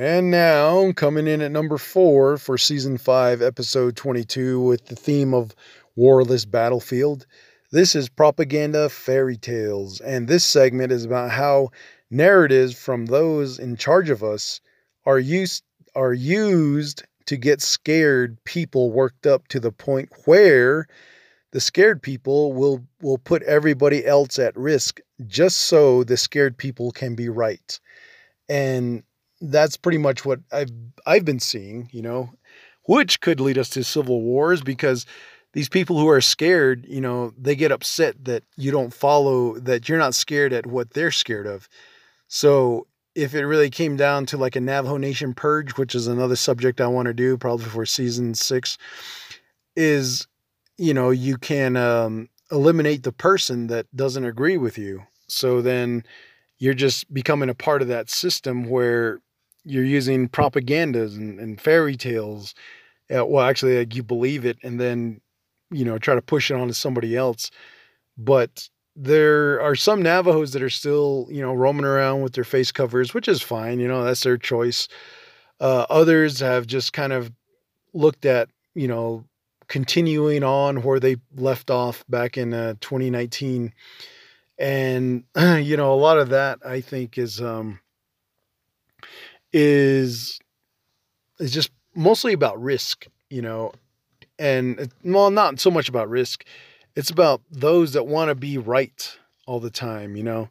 And now, coming in at number four for season five, episode 22, with the theme of Warless Battlefield. This is Propaganda Fairy Tales, and this segment is about how narratives from those in charge of us are used are used to get scared people worked up to the point where the scared people will will put everybody else at risk just so the scared people can be right. And that's pretty much what I've I've been seeing, you know, which could lead us to civil wars because these people who are scared, you know, they get upset that you don't follow that you're not scared at what they're scared of. So if it really came down to like a Navajo Nation purge, which is another subject I want to do probably for season six, is you know you can um, eliminate the person that doesn't agree with you. So then you're just becoming a part of that system where you're using propagandas and, and fairy tales. Uh, well, actually, like you believe it, and then you know try to push it onto somebody else. But there are some Navajos that are still you know roaming around with their face covers, which is fine. You know that's their choice. Uh, others have just kind of looked at you know continuing on where they left off back in uh, 2019 and you know a lot of that i think is um is is just mostly about risk, you know, and well, not so much about risk. It's about those that want to be right all the time, you know.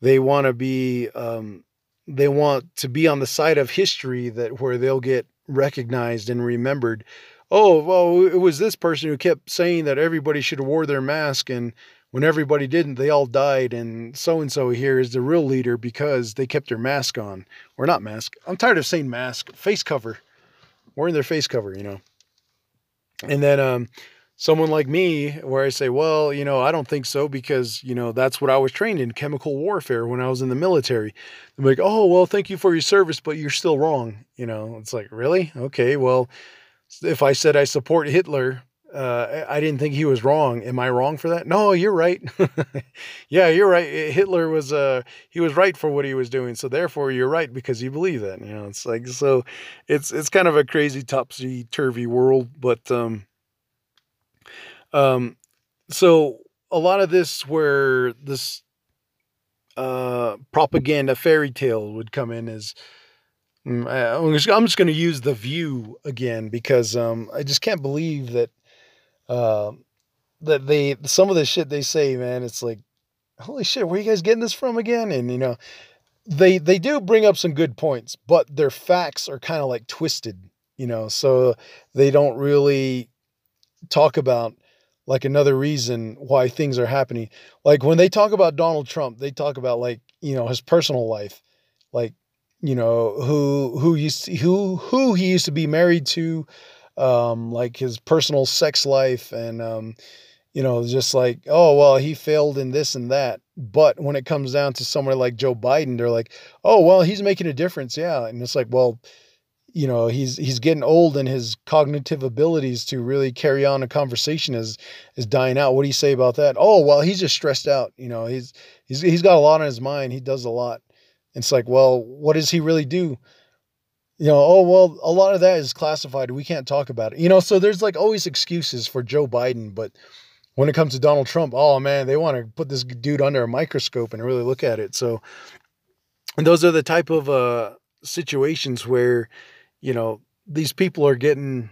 They want to be um, they want to be on the side of history that where they'll get recognized and remembered. Oh, well, it was this person who kept saying that everybody should wear their mask and when everybody didn't, they all died, and so and so here is the real leader because they kept their mask on. Or not mask. I'm tired of saying mask, face cover. Wearing their face cover, you know. And then um, someone like me, where I say, well, you know, I don't think so because, you know, that's what I was trained in chemical warfare when I was in the military. I'm like, oh, well, thank you for your service, but you're still wrong. You know, it's like, really? Okay, well, if I said I support Hitler, uh, I didn't think he was wrong. Am I wrong for that? No, you're right. yeah, you're right. Hitler was uh he was right for what he was doing. So therefore you're right because you believe that. You know, it's like so it's it's kind of a crazy topsy turvy world, but um um so a lot of this where this uh propaganda fairy tale would come in is mm, I'm just, I'm just going to use the view again because um, I just can't believe that uh, that they some of the shit they say, man, it's like, holy shit, where are you guys getting this from again? And you know, they they do bring up some good points, but their facts are kind of like twisted, you know, so they don't really talk about like another reason why things are happening. Like when they talk about Donald Trump, they talk about like, you know, his personal life. Like, you know, who who used to, who who he used to be married to, um, like his personal sex life and, um, you know, just like, oh, well, he failed in this and that. But when it comes down to somebody like Joe Biden, they're like, oh, well, he's making a difference. Yeah. And it's like, well, you know, he's he's getting old and his cognitive abilities to really carry on a conversation is is dying out. What do you say about that? Oh, well, he's just stressed out. You know, he's he's he's got a lot on his mind. He does a lot. It's like, well, what does he really do? You know, oh, well, a lot of that is classified. We can't talk about it. You know, so there's like always excuses for Joe Biden. But when it comes to Donald Trump, oh man, they want to put this dude under a microscope and really look at it. So, those are the type of uh, situations where, you know, these people are getting,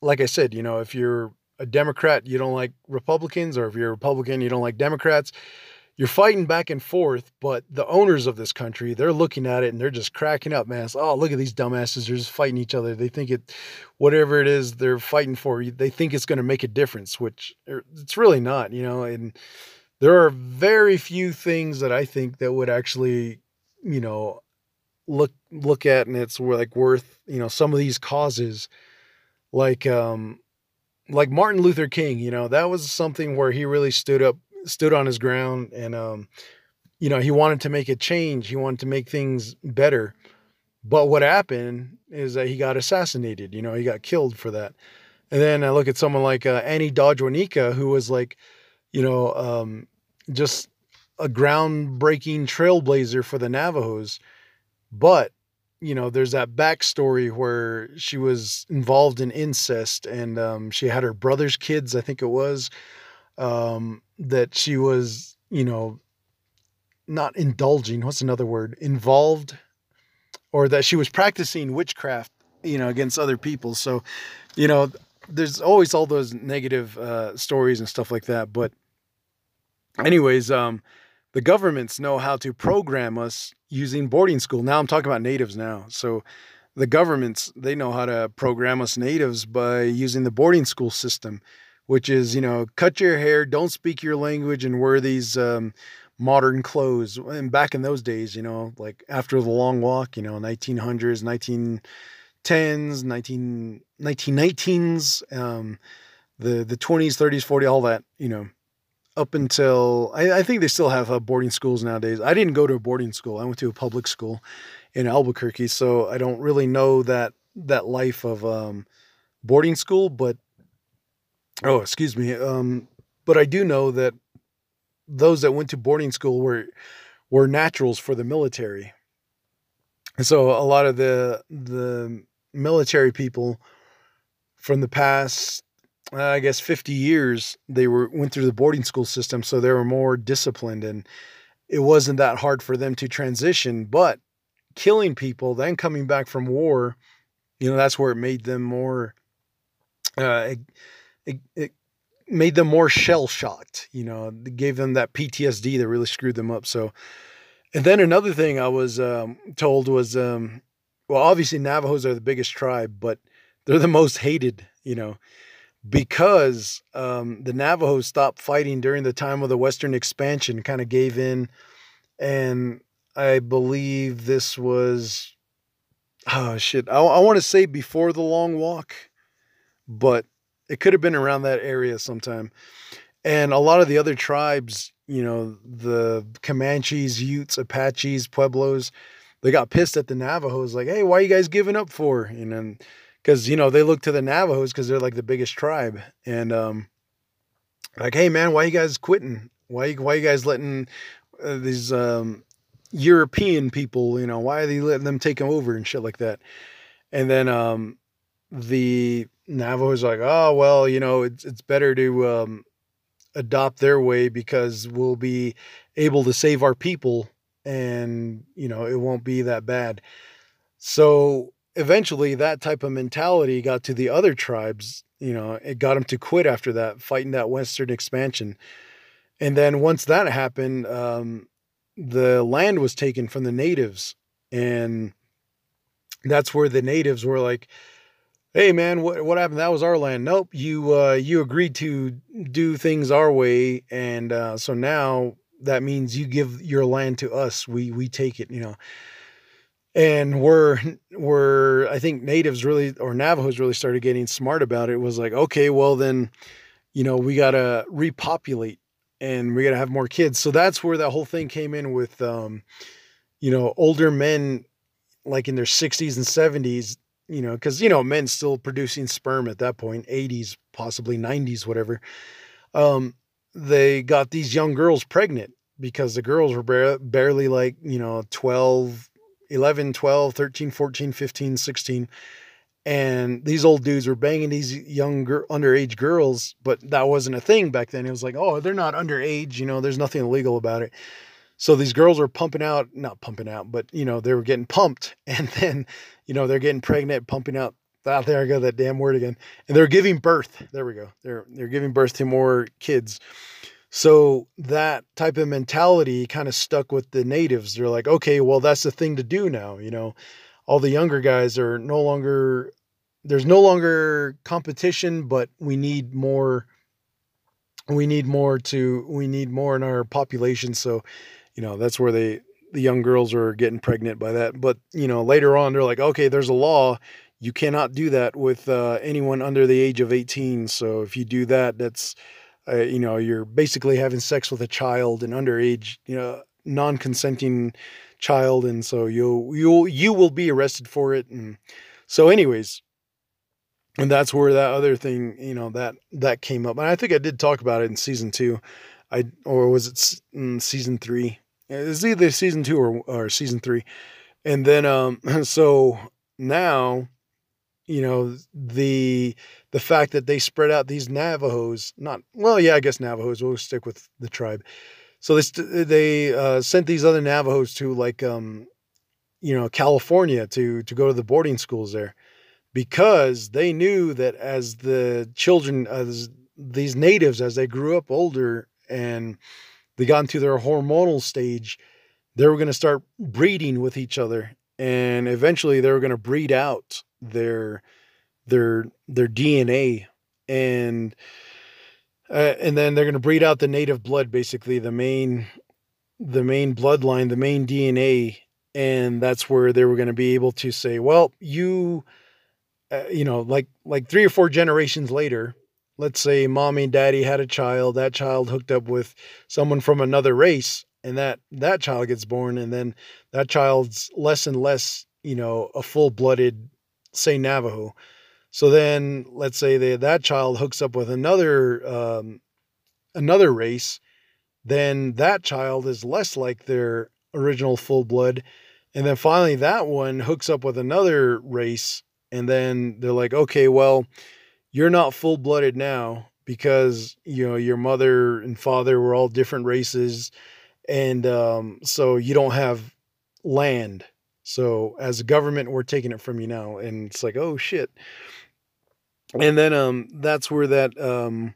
like I said, you know, if you're a Democrat, you don't like Republicans, or if you're a Republican, you don't like Democrats you're fighting back and forth, but the owners of this country, they're looking at it and they're just cracking up, man. It's, oh, look at these dumbasses. They're just fighting each other. They think it, whatever it is they're fighting for, they think it's going to make a difference, which er, it's really not, you know. And there are very few things that I think that would actually, you know, look look at and it's like worth, you know, some of these causes, like um, like Martin Luther King. You know, that was something where he really stood up stood on his ground and um, you know he wanted to make a change. He wanted to make things better. But what happened is that he got assassinated you know he got killed for that. And then i look at someone like uh, annie dodge-Wauneka, who was like you know um, just a groundbreaking trailblazer for the navajos. But you know, there's that backstory where she was involved in incest and um, she had her brother's kids, I think it was, um, that she was, you know, not indulging, what's another word? Involved, or that she was practicing witchcraft, you know, against other people. So, you know, there's always all those negative uh, stories and stuff like that. But, anyways, um, the governments know how to program us using boarding school. Now I'm talking about natives now. So the governments, they know how to program us natives by using the boarding school system, which is, you know, cut your hair, don't speak your language, and wear these um, modern clothes. And back in those days, you know, like after the long walk, you know, 1900s, 1910s, 19, 1919s, um, the, the 20s, 30s, 40s, all that, you know, up until I, I think they still have uh, boarding schools nowadays. I didn't go to a boarding school. I went to a public school in Albuquerque, so I don't really know that that life of um, boarding school. But oh, excuse me. Um, but I do know that those that went to boarding school were were naturals for the military. And so a lot of the the military people from the past uh, I guess 50 years they were went through the boarding school system so they were more disciplined and it wasn't that hard for them to transition but killing people then coming back from war you know that's where it made them more uh, it, it, made them more shell shocked you know gave them that PTSD that really screwed them up so and then another thing I was um, told was um, well obviously Navajos are the biggest tribe but they're the most hated you know because um, the Navajos stopped fighting during the time of the Western expansion, kind of gave in. And I believe this was, oh shit, I, I want to say before the long walk, but it could have been around that area sometime. And a lot of the other tribes, you know, the Comanches, Utes, Apaches, Pueblos, they got pissed at the Navajos, like, hey, why are you guys giving up for? And then because you know they look to the Navajos because they're like the biggest tribe, and um, like, hey man, why you guys quitting? Why why you guys letting uh, these um, European people, you know, why are they letting them take them over and shit like that? And then um, the Navajos like, oh well, you know, it's it's better to um, adopt their way because we'll be able to save our people, and you know, it won't be that bad. So eventually that type of mentality got to the other tribes you know it got them to quit after that fighting that western expansion and then once that happened um, the land was taken from the natives and that's where the natives were like hey man what, what happened? That was our land. Nope you uh, you agreed to do things our way and uh, so now that means you give your land to us. We we take it you know. And we're we're I think natives really or Navajos really started getting smart about it. it was like okay well then you know we got to repopulate and we got to have more kids. So that's where that whole thing came in with um you know older men like in their 60s and 70s you know because you know men still producing sperm at that point 80s possibly 90s whatever um they got these young girls pregnant because the girls were barely like you know 12 11, 12, 13, 14, 15, 16. And these old dudes were banging these young underage girls, but that wasn't a thing back then. It was like, oh, they're not underage, you know, there's nothing illegal about it. So these girls were pumping out, not pumping out, but you know, they were getting pumped. And then, you know, they're getting pregnant, pumping out. Ah, there I go, that damn word again. And they're giving birth. There we go. They're they're giving birth to more kids. So that type of mentality kind of stuck with the natives. They're like, okay, well, that's the thing to do now. You know, all the younger guys are no longer, there's no longer competition, but we need more, we need more to, we need more in our population. So, you know, that's where they, the young girls are getting pregnant by that. But, you know, later on, they're like, okay, there's a law. You cannot do that with uh, anyone under the age of 18. So if you do that, that's, uh, you know, you're basically having sex with a child, an underage, you know, non-consenting child, and so you'll you'll you will be arrested for it. And so, anyways, and that's where that other thing, you know, that that came up. And I think I did talk about it in season two, I or was it season three? It's either season two or or season three. And then um so now you know the the fact that they spread out these Navajos, not well, yeah, I guess Navajos. We'll stick with the tribe. So they they uh, sent these other Navajos to like um, you know California to to go to the boarding schools there because they knew that as the children as these natives as they grew up older and they got into their hormonal stage they were going to start breeding with each other and eventually they were going to breed out their their their DNA and uh, and then they're going to breed out the native blood basically the main the main bloodline the main DNA and that's where they were going to be able to say well you uh, you know like like 3 or 4 generations later let's say mommy and daddy had a child that child hooked up with someone from another race and that that child gets born and then that child's less and less you know a full-blooded say navajo. So then let's say they, that child hooks up with another um, another race then that child is less like their original full blood and then finally that one hooks up with another race and then they're like okay well you're not full blooded now because you know your mother and father were all different races and um, so you don't have land. So as a government, we're taking it from you now, and it's like, oh shit. And then um, that's where that um,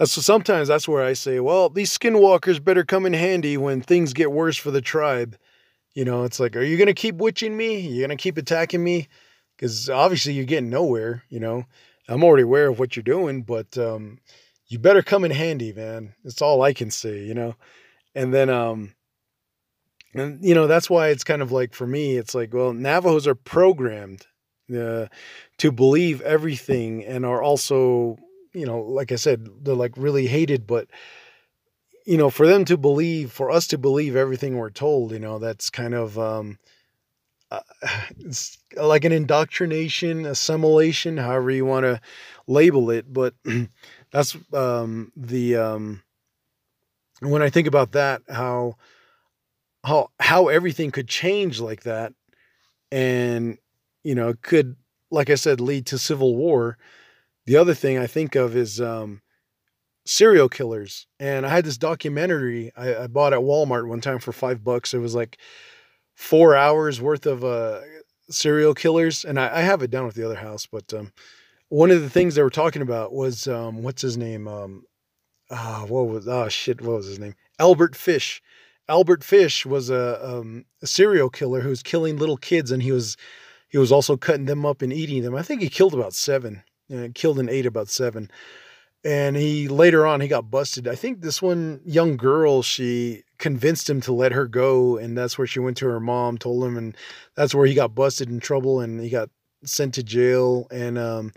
so sometimes that's where I say, well, these skinwalkers better come in handy when things get worse for the tribe. You know, it's like, are you gonna keep witching me? You're gonna keep attacking me? Because obviously you're getting nowhere. You know, I'm already aware of what you're doing, but um, you better come in handy, man. That's all I can see, You know and then um and you know that's why it's kind of like for me it's like well navajos are programmed uh, to believe everything and are also you know like i said they're like really hated but you know for them to believe for us to believe everything we're told you know that's kind of um uh, it's like an indoctrination assimilation however you want to label it but that's um the um when I think about that, how how how everything could change like that, and you know, could like I said, lead to civil war. The other thing I think of is um, serial killers, and I had this documentary I, I, bought at Walmart one time for five bucks. It was like four hours worth of uh, serial killers, and I, I, have it down at the other house. But um, one of the things they were talking about was um, what's his name? Um, oh, what was oh shit, what was his name? Albert Fish. Albert Fish was a, um, a serial killer who was killing little kids, and he was he was also cutting them up and eating them. I think he killed about seven, uh, killed and ate about seven. And he later on he got busted. I think this one young girl she convinced him to let her go, and that's where she went to her mom, told him, and that's where he got busted in trouble, and he got sent to jail. And um,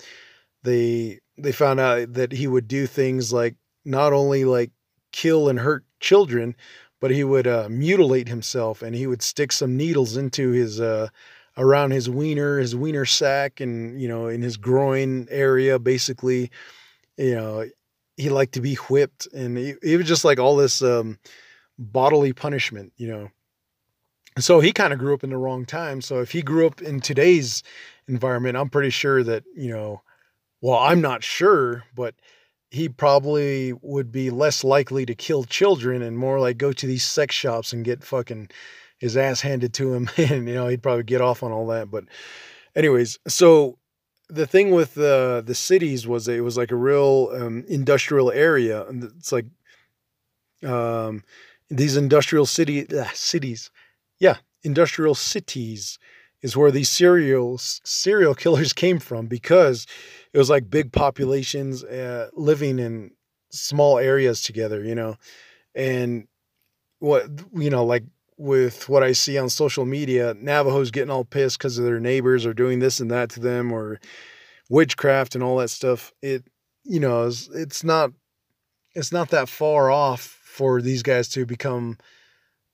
they they found out that he would do things like not only like kill and hurt children, but he would uh, mutilate himself and he would stick some needles into his uh, around his wiener, his wiener sac, and you know in his groin area. Basically, you know he liked to be whipped, and he, he was just like all this um, bodily punishment. You know, so he kind of grew up in the wrong time. So if he grew up in today's environment, I'm pretty sure that you know. Well, I'm not sure, but he probably would be less likely to kill children and more like go to these sex shops and get fucking his ass handed to him and you know he'd probably get off on all that but anyways so the thing with the the cities was it was like a real um, industrial area and it's like um, these industrial city uh, cities yeah industrial cities is where these serial serial killers came from because it was like big populations uh, living in small areas together, you know, and what you know, like with what I see on social media, Navajos getting all pissed because of their neighbors are doing this and that to them, or witchcraft and all that stuff. It you know, it's, it's not it's not that far off for these guys to become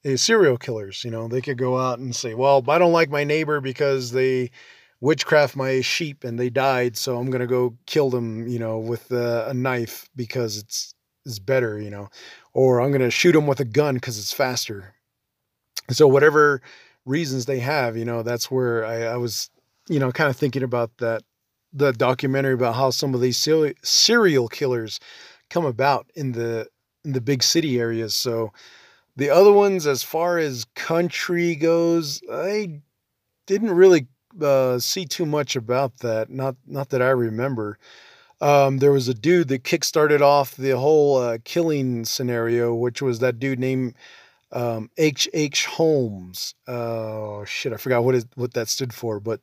eh, serial killers. You know, they could go out and say, "Well, I don't like my neighbor because they." witchcraft my sheep and they died, so I'm gonna go kill them, you know, with a, a knife because it's is better, you know, or I'm gonna shoot them with a gun because it's faster. So whatever reasons they have. You know, that's where I, I was, you know, kind of thinking about that the documentary about how some of these serial killers come about in the the big city areas. So the other ones, as far as country goes, I didn't really uh, see too much about that. Not not that I remember. Um, there was a dude that kickstarted off the whole uh, killing scenario, which was that dude named um, H. H. Holmes. Oh shit, I forgot what is what that stood for, but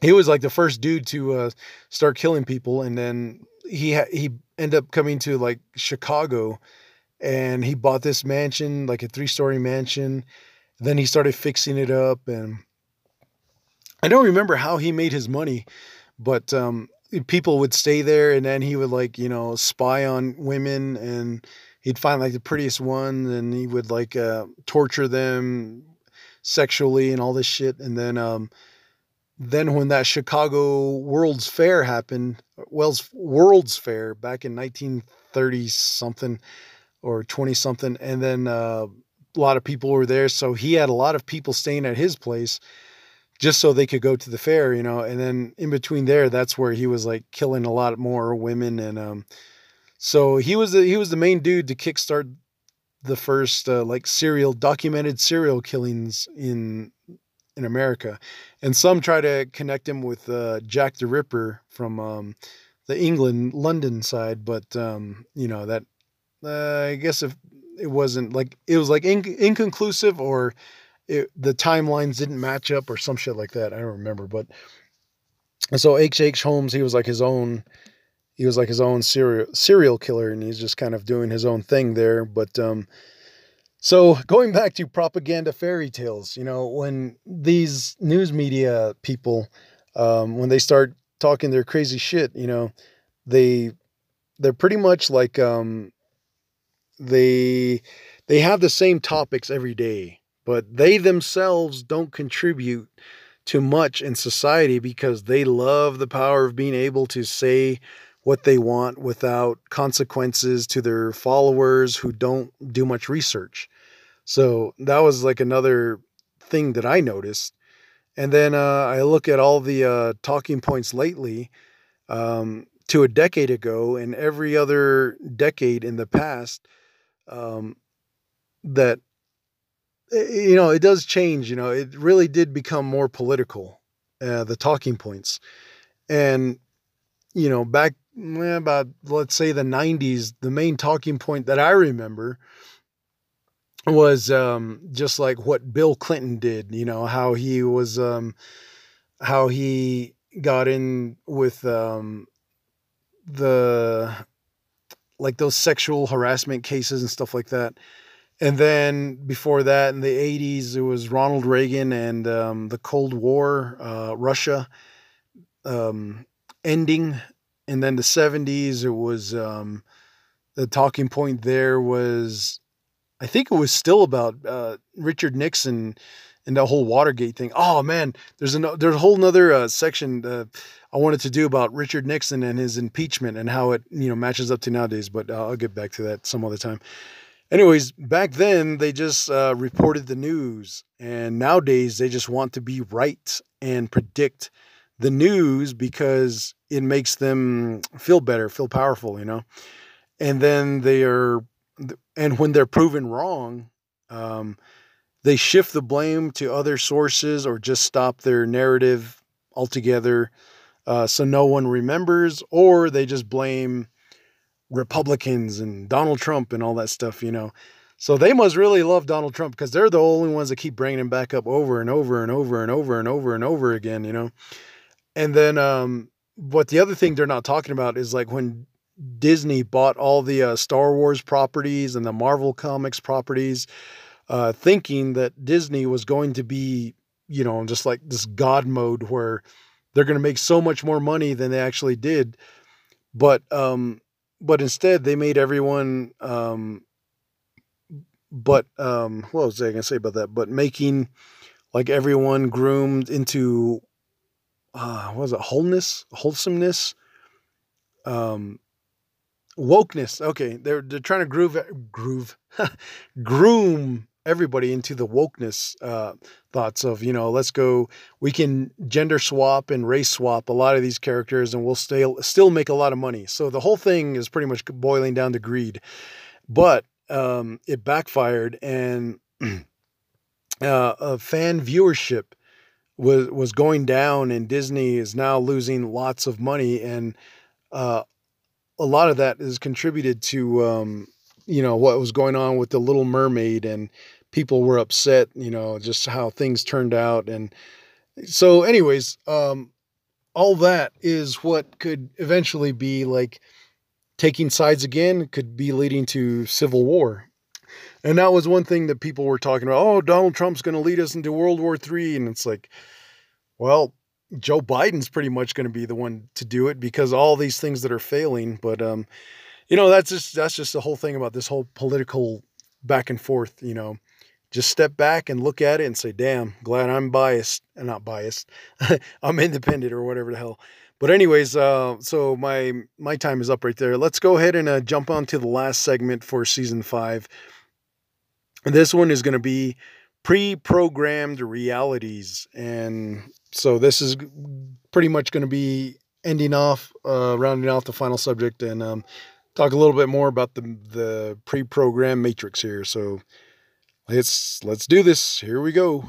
he was like the first dude to uh, start killing people, and then he ha- he ended up coming to like Chicago, and he bought this mansion, like a three story mansion. Then he started fixing it up, and I don't remember how he made his money, but um, people would stay there, and then he would like you know spy on women, and he'd find like the prettiest one, and he would like uh, torture them sexually and all this shit, and then um, then when that Chicago World's Fair happened, Wells World's Fair back in 1930 something or 20 something, and then uh, a lot of people were there, so he had a lot of people staying at his place just so they could go to the fair, you know. And then in between there, that's where he was like killing a lot more women, and um, so he was the he was the main dude to kickstart the first uh, like serial documented serial killings in in America. And some try to connect him with uh, Jack the Ripper from um, the England, London side. But, um, you know, that uh, I guess if it wasn't like, it was like inc- inconclusive or it, the timelines didn't match up or some shit like that. I don't remember. But so H.H. H. Holmes, he was like his own. He was like his own serial serial killer, and he's just kind of doing his own thing there. But um, so going back to propaganda fairy tales, you know, when these news media people, um, when they start talking their crazy shit, you know, they they're pretty much like um, they they have the same topics every day, but they themselves don't contribute too much in society because they love the power of being able to say what they want without consequences to their followers who don't do much research. So that was like another thing that I noticed. And then uh, I look at all the uh, talking points lately um, to a decade ago and every other decade in the past um, that, eh, you know, it does change. You know, it really did become more political, uh, the talking points. And, you know, back about let's say the 90s the main talking point that i remember was um, just like what bill clinton did you know how he was um, how he got in with um, the like those sexual harassment cases and stuff like that. And then before that in the 80s it was ronald reagan and um, the cold war uh, russia um, ending and then the 70s it was um, the talking point there was i think it was still about uh, richard nixon and the whole watergate thing. Oh man there's a there's a whole nother uh, section uh, i wanted to do about richard nixon and his impeachment and how it you know matches up to nowadays but uh, i'll get back to that some other time. Anyways back then they just uh, reported the news and nowadays they just want to be right and predict the news because it makes them feel better, feel powerful, you know. And then they are, and when they're proven wrong, um, they shift the blame to other sources or just stop their narrative altogether, uh, so no one remembers, or they just blame Republicans and Donald Trump and all that stuff, you know. So they must really love Donald Trump because they're the only ones that keep bringing him back up over and over and over and over and over and over again, you know. And then, um, what the other thing they're not talking about is like when Disney bought all the uh, Star Wars properties and the Marvel Comics properties, uh, thinking that Disney was going to be, you know, just like this God mode where they're going to make so much more money than they actually did. But, um, but instead they made everyone, um, but, um, what was I going to say about that? But making like everyone groomed into uh, what was it? Wholeness, wholesomeness, um, wokeness. Okay, they're they're trying to groove, groove, groom everybody into the wokeness uh, thoughts of you know let's go we can gender swap and race swap a lot of these characters and we'll still still make a lot of money so the whole thing is pretty much boiling down to greed but um, it backfired and uh, fan viewership was was going down and disney is now losing lots of money and uh, a lot of that is contributed to um, you know what was going on with the little mermaid and people were upset, you know, just how things turned out. And so, anyways, um, all that is what could eventually be like taking sides again, could be leading to civil war. And that was one thing that people were talking about. Oh, Donald Trump's going to lead us into World War III. And it's like, well, Joe Biden's pretty much going to be the one to do it because all these things that are failing. But, um, you know, that's just, that's just the whole thing about this whole political back and forth, you know, just step back and look at it and say, damn, glad I'm biased and not biased. I'm independent or whatever the hell. But anyways, uh, so my my time is up right there. Let's go ahead and uh, jump on to the last segment for season five. This one is going to be pre-programmed realities, and so this is pretty much going to be ending off, uh, rounding off the final subject, and um, talk a little bit more about the the pre-programmed matrix here. So Let's let's do this. Here we go.